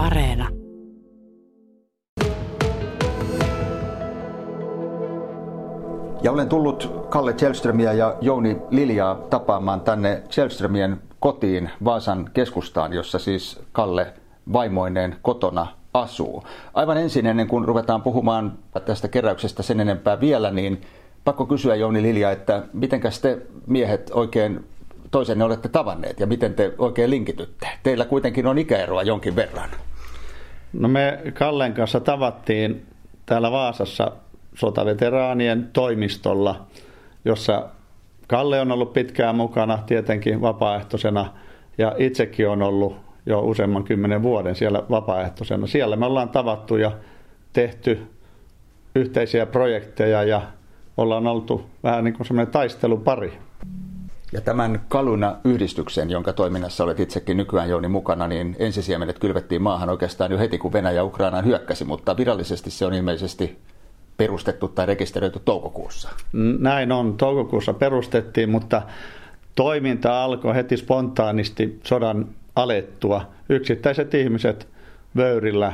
Areena. Ja olen tullut Kalle Kjellströmiä ja Jouni Liljaa tapaamaan tänne Kjellströmien kotiin Vaasan keskustaan, jossa siis Kalle vaimoineen kotona asuu. Aivan ensin ennen kuin ruvetaan puhumaan tästä keräyksestä sen enempää vielä, niin pakko kysyä Jouni Lilja, että mitenkäs te miehet oikein toisenne olette tavanneet ja miten te oikein linkitytte? Teillä kuitenkin on ikäeroa jonkin verran. No me Kallen kanssa tavattiin täällä Vaasassa sotaveteraanien toimistolla, jossa Kalle on ollut pitkään mukana tietenkin vapaaehtoisena ja itsekin on ollut jo useamman kymmenen vuoden siellä vapaaehtoisena. Siellä me ollaan tavattu ja tehty yhteisiä projekteja ja ollaan oltu vähän niin kuin semmoinen taistelupari. Ja tämän Kaluna-yhdistyksen, jonka toiminnassa olet itsekin nykyään Jouni mukana, niin ensisiemenet kylvettiin maahan oikeastaan jo heti, kun Venäjä Ukrainaan hyökkäsi, mutta virallisesti se on ilmeisesti perustettu tai rekisteröity toukokuussa. Näin on, toukokuussa perustettiin, mutta toiminta alkoi heti spontaanisti sodan alettua. Yksittäiset ihmiset vöyrillä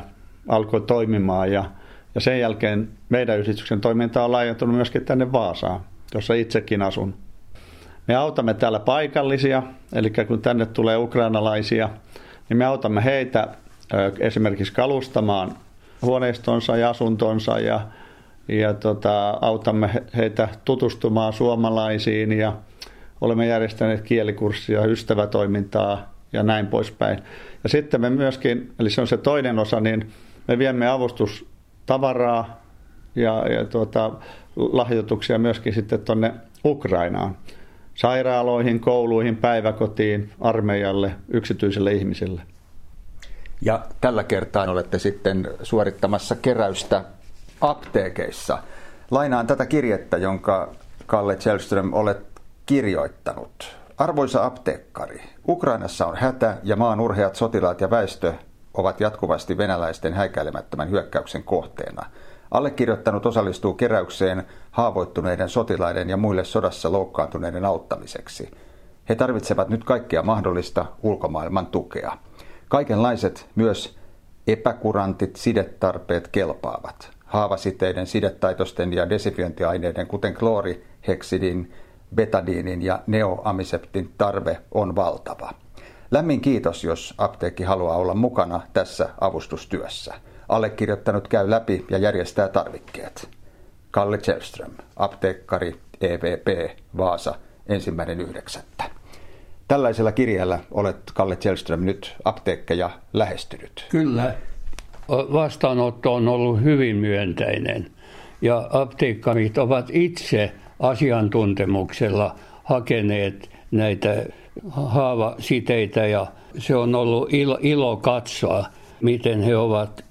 alkoi toimimaan ja, ja sen jälkeen meidän yhdistyksen toiminta on laajentunut myöskin tänne Vaasaan, jossa itsekin asun. Me autamme täällä paikallisia, eli kun tänne tulee ukrainalaisia, niin me autamme heitä esimerkiksi kalustamaan huoneistonsa ja asuntonsa ja, ja tota, autamme heitä tutustumaan suomalaisiin ja olemme järjestäneet kielikurssia, ystävätoimintaa ja näin poispäin. Ja sitten me myöskin, eli se on se toinen osa, niin me viemme avustustavaraa ja, ja tuota, lahjoituksia myöskin sitten tuonne Ukrainaan. Sairaaloihin, kouluihin, päiväkotiin, armeijalle, yksityiselle ihmisille. Ja tällä kertaa olette sitten suorittamassa keräystä apteekeissa. Lainaan tätä kirjettä, jonka Kalle Kjellström olet kirjoittanut. Arvoisa apteekkari, Ukrainassa on hätä ja maan urheat sotilaat ja väestö ovat jatkuvasti venäläisten häikäilemättömän hyökkäyksen kohteena. Allekirjoittanut osallistuu keräykseen haavoittuneiden sotilaiden ja muille sodassa loukkaantuneiden auttamiseksi. He tarvitsevat nyt kaikkea mahdollista ulkomaailman tukea. Kaikenlaiset, myös epäkurantit sidetarpeet kelpaavat. Haavasiteiden, sidetaitosten ja desifiointiaineiden, kuten kloori, heksidin, betadiinin ja neoamiseptin tarve on valtava. Lämmin kiitos, jos apteekki haluaa olla mukana tässä avustustyössä. Allekirjoittanut käy läpi ja järjestää tarvikkeet. Kalle Kjellström, apteekkari EVP Vaasa, ensimmäinen yhdeksättä. Tällaisella kirjalla olet, Kalle Kjellström, nyt apteekkeja lähestynyt. Kyllä. Vastaanotto on ollut hyvin myönteinen ja apteekkarit ovat itse asiantuntemuksella hakeneet näitä haavasiteitä ja se on ollut ilo, ilo katsoa, miten he ovat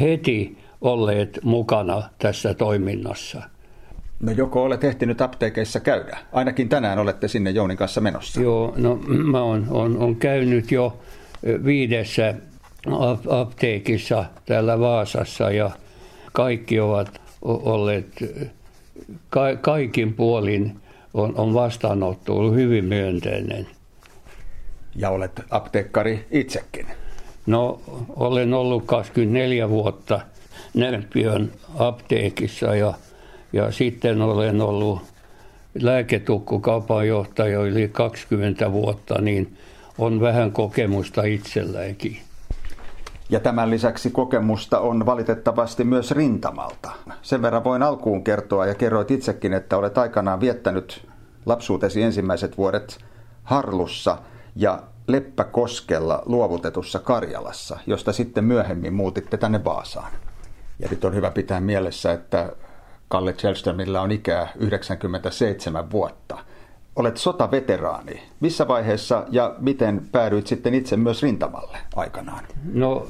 heti olleet mukana tässä toiminnassa. No joko olet ehtinyt apteekeissa käydä? Ainakin tänään olette sinne Jounin kanssa menossa. Joo, no mä oon, on, on käynyt jo viidessä apteekissa täällä Vaasassa ja kaikki ovat olleet ka- kaikin puolin on, on vastaanotto ollut hyvin myönteinen. Ja olet apteekkari itsekin? No, olen ollut 24 vuotta Närpiön apteekissa ja, ja sitten olen ollut lääketukkukaupan johtaja yli 20 vuotta, niin on vähän kokemusta itselläänkin. Ja tämän lisäksi kokemusta on valitettavasti myös rintamalta. Sen verran voin alkuun kertoa ja kerroit itsekin, että olet aikanaan viettänyt lapsuutesi ensimmäiset vuodet Harlussa ja Leppäkoskella luovutetussa Karjalassa, josta sitten myöhemmin muutitte tänne Vaasaan. Ja nyt on hyvä pitää mielessä, että Kalle Kjellströmillä on ikää 97 vuotta. Olet sotaveteraani. Missä vaiheessa ja miten päädyit sitten itse myös rintamalle aikanaan? No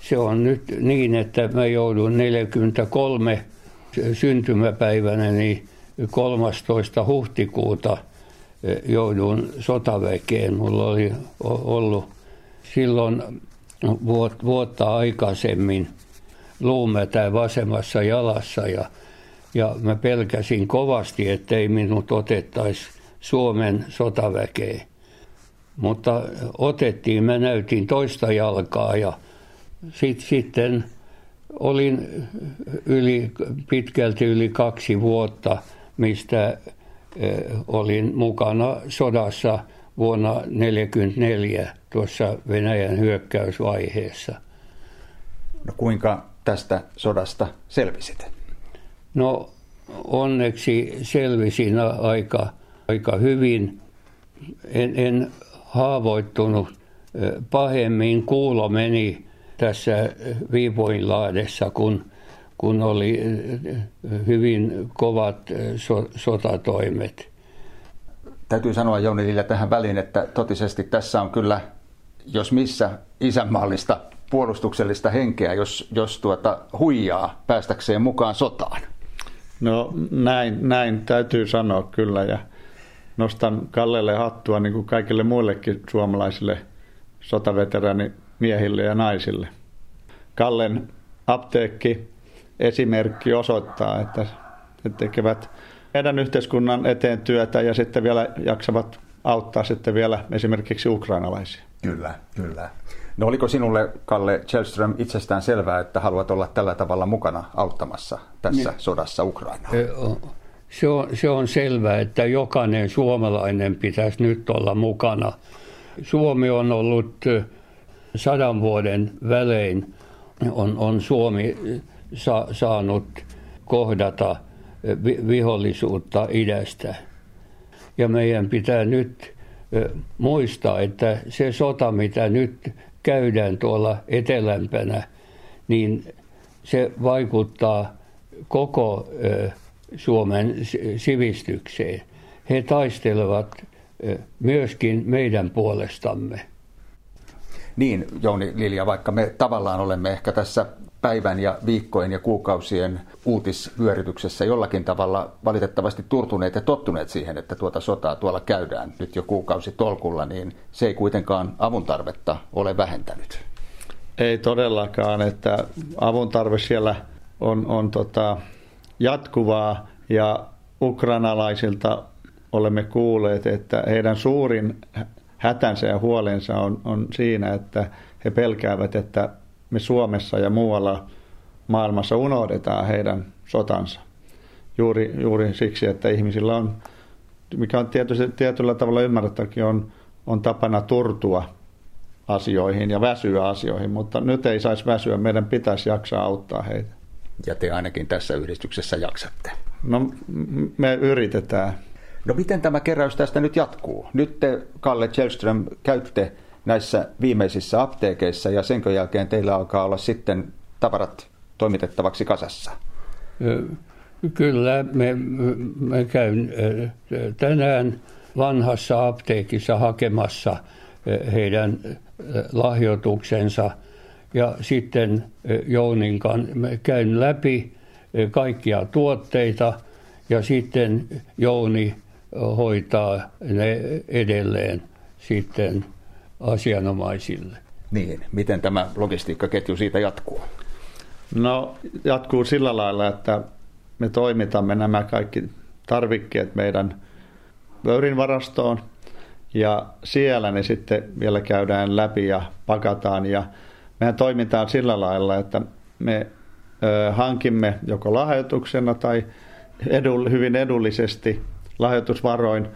se on nyt niin, että mä joudun 43 syntymäpäivänä niin 13. huhtikuuta joudun sotaväkeen. Mulla oli ollut silloin vuotta aikaisemmin luumätä vasemmassa jalassa ja, ja mä pelkäsin kovasti, ettei minut otettaisi Suomen sotaväkeen. Mutta otettiin, mä näytin toista jalkaa ja sitten olin yli, pitkälti yli kaksi vuotta, mistä olin mukana sodassa vuonna 1944 tuossa Venäjän hyökkäysvaiheessa. No kuinka tästä sodasta selvisit? No onneksi selvisin aika, aika hyvin. En, en haavoittunut pahemmin. Kuulo meni tässä Viipoinlaadessa, kun, kun oli hyvin kovat so, sotatoimet. Täytyy sanoa Jouni Lille tähän väliin, että totisesti tässä on kyllä, jos missä, isänmaallista puolustuksellista henkeä, jos, jos tuota huijaa päästäkseen mukaan sotaan. No näin, näin täytyy sanoa kyllä ja nostan Kallelle hattua niin kuin kaikille muillekin suomalaisille miehille ja naisille. Kallen apteekki esimerkki osoittaa, että he tekevät meidän yhteiskunnan eteen työtä ja sitten vielä jaksavat auttaa sitten vielä esimerkiksi ukrainalaisia. Kyllä, kyllä. No oliko sinulle, Kalle Chelström, itsestään selvää, että haluat olla tällä tavalla mukana auttamassa tässä niin. sodassa Ukrainaa? Se on, se on selvää, että jokainen suomalainen pitäisi nyt olla mukana. Suomi on ollut sadan vuoden välein, on, on Suomi sa, saanut kohdata vihollisuutta idästä. Ja meidän pitää nyt muistaa, että se sota, mitä nyt käydään tuolla etelämpänä, niin se vaikuttaa koko Suomen sivistykseen. He taistelevat myöskin meidän puolestamme. Niin, Jouni Lilja, vaikka me tavallaan olemme ehkä tässä päivän ja viikkojen ja kuukausien uutisvyörytyksessä jollakin tavalla valitettavasti turtuneet ja tottuneet siihen, että tuota sotaa tuolla käydään nyt jo kuukausi tolkulla, niin se ei kuitenkaan avun tarvetta ole vähentänyt. Ei todellakaan, että avun tarve siellä on, on tota jatkuvaa ja ukrainalaisilta olemme kuulleet, että heidän suurin hätänsä ja huolensa on, on siinä, että he pelkäävät, että me Suomessa ja muualla maailmassa unohdetaan heidän sotansa. Juuri, juuri siksi, että ihmisillä on, mikä on tietysti, tietyllä tavalla ymmärrettäkin, on, on tapana turtua asioihin ja väsyä asioihin, mutta nyt ei saisi väsyä, meidän pitäisi jaksaa auttaa heitä. Ja te ainakin tässä yhdistyksessä jaksatte. No me yritetään. No miten tämä keräys tästä nyt jatkuu? Nyt te, Kalle Kjellström, käytte näissä viimeisissä apteekeissa ja sen jälkeen teillä alkaa olla sitten tavarat toimitettavaksi kasassa? Kyllä, me, me käyn tänään vanhassa apteekissa hakemassa heidän lahjoituksensa ja sitten Jouninkan käyn läpi kaikkia tuotteita ja sitten Jouni hoitaa ne edelleen sitten asianomaisille. Niin, miten tämä logistiikkaketju siitä jatkuu? No jatkuu sillä lailla, että me toimitamme nämä kaikki tarvikkeet meidän vöyrin varastoon ja siellä ne sitten vielä käydään läpi ja pakataan ja meidän toiminta on sillä lailla, että me ö, hankimme joko lahjoituksena tai edull, hyvin edullisesti lahjoitusvaroin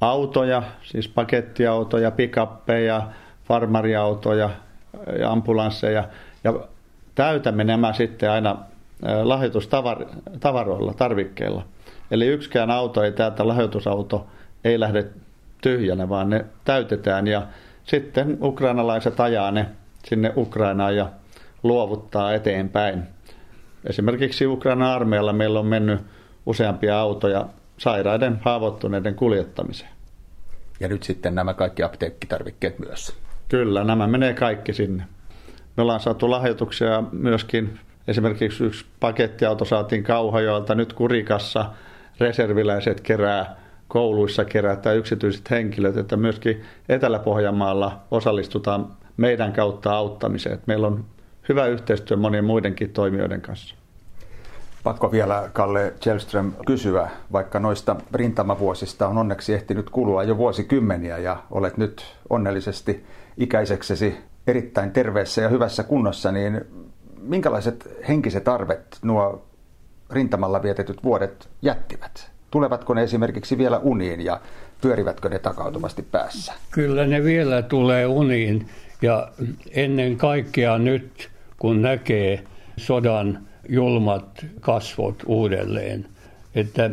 autoja, siis pakettiautoja, pikappeja, farmariautoja ja ambulansseja ja täytämme nämä sitten aina lahjoitustavaroilla, tarvikkeilla. Eli yksikään auto ei täältä lahjoitusauto ei lähde tyhjänä, vaan ne täytetään ja sitten ukrainalaiset ajaa ne sinne Ukrainaan ja luovuttaa eteenpäin. Esimerkiksi Ukrainan armeijalla meillä on mennyt useampia autoja sairaiden haavoittuneiden kuljettamiseen. Ja nyt sitten nämä kaikki apteekkitarvikkeet myös. Kyllä, nämä menee kaikki sinne. Me ollaan saatu lahjoituksia myöskin, esimerkiksi yksi pakettiauto saatiin Kauhajoilta, nyt Kurikassa reserviläiset kerää, kouluissa kerätään yksityiset henkilöt, että myöskin Etelä-Pohjanmaalla osallistutaan meidän kautta auttamiseen. Meillä on hyvä yhteistyö monien muidenkin toimijoiden kanssa. Pakko vielä, Kalle Kjellström, kysyä, vaikka noista rintamavuosista on onneksi ehtinyt kulua jo vuosikymmeniä ja olet nyt onnellisesti ikäiseksesi erittäin terveessä ja hyvässä kunnossa, niin minkälaiset henkiset arvet nuo rintamalla vietetyt vuodet jättivät? Tulevatko ne esimerkiksi vielä uniin ja pyörivätkö ne takautuvasti päässä? Kyllä ne vielä tulee uniin ja ennen kaikkea nyt, kun näkee sodan julmat kasvot uudelleen, että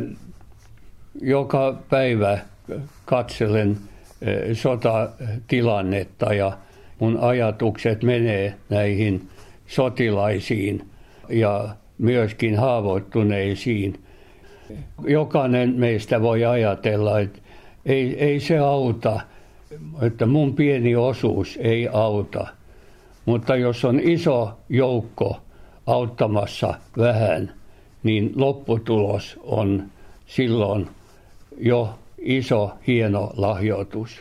joka päivä katselen eh, sotatilannetta ja mun ajatukset menee näihin sotilaisiin ja myöskin haavoittuneisiin. Jokainen meistä voi ajatella, että ei, ei se auta, että mun pieni osuus ei auta. Mutta jos on iso joukko auttamassa vähän, niin lopputulos on silloin jo iso, hieno lahjoitus.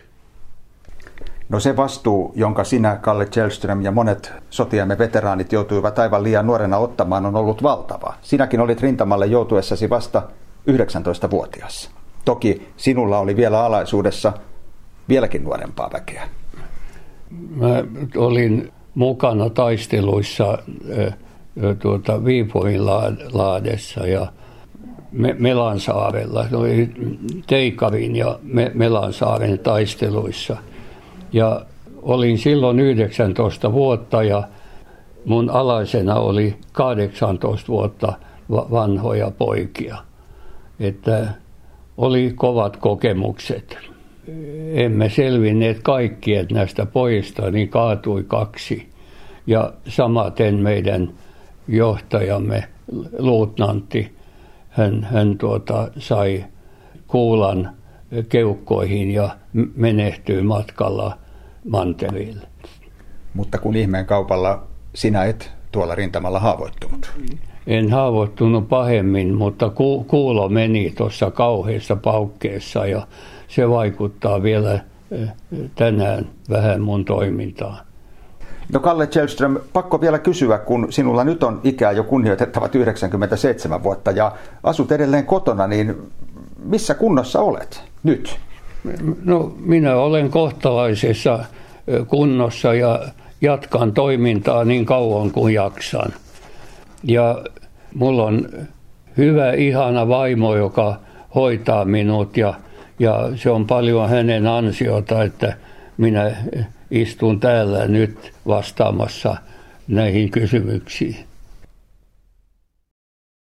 No se vastuu, jonka sinä, Kalle Kjellström ja monet sotiamme veteraanit joutuivat aivan liian nuorena ottamaan, on ollut valtava. Sinäkin olit rintamalle joutuessasi vasta 19-vuotias. Toki sinulla oli vielä alaisuudessa vieläkin nuorempaa väkeä. Mä olin mukana taisteluissa tuota, Viipurin laadessa ja Melansaarella, oli Teikarin ja Melansaaren taisteluissa. Ja olin silloin 19 vuotta ja mun alaisena oli 18 vuotta vanhoja poikia. Että oli kovat kokemukset. Emme selvinneet kaikki, että näistä pojista niin kaatui kaksi. Ja samaten meidän johtajamme, luutnantti, hän, hän tuota, sai kuulan keukkoihin ja menehtyi matkalla manterille. Mutta kun ihmeen kaupalla sinä et tuolla rintamalla haavoittunut. En haavoittunut pahemmin, mutta ku, kuulo meni tuossa kauheassa paukkeessa ja se vaikuttaa vielä eh, tänään vähän mun toimintaan. No Kalle Kjellström, pakko vielä kysyä, kun sinulla nyt on ikää jo kunnioitettavat 97 vuotta ja asut edelleen kotona, niin missä kunnossa olet nyt? No minä olen kohtalaisessa kunnossa ja jatkan toimintaa niin kauan kuin jaksan. Ja mulla on hyvä, ihana vaimo, joka hoitaa minut ja, ja se on paljon hänen ansiota, että minä istun täällä nyt vastaamassa näihin kysymyksiin.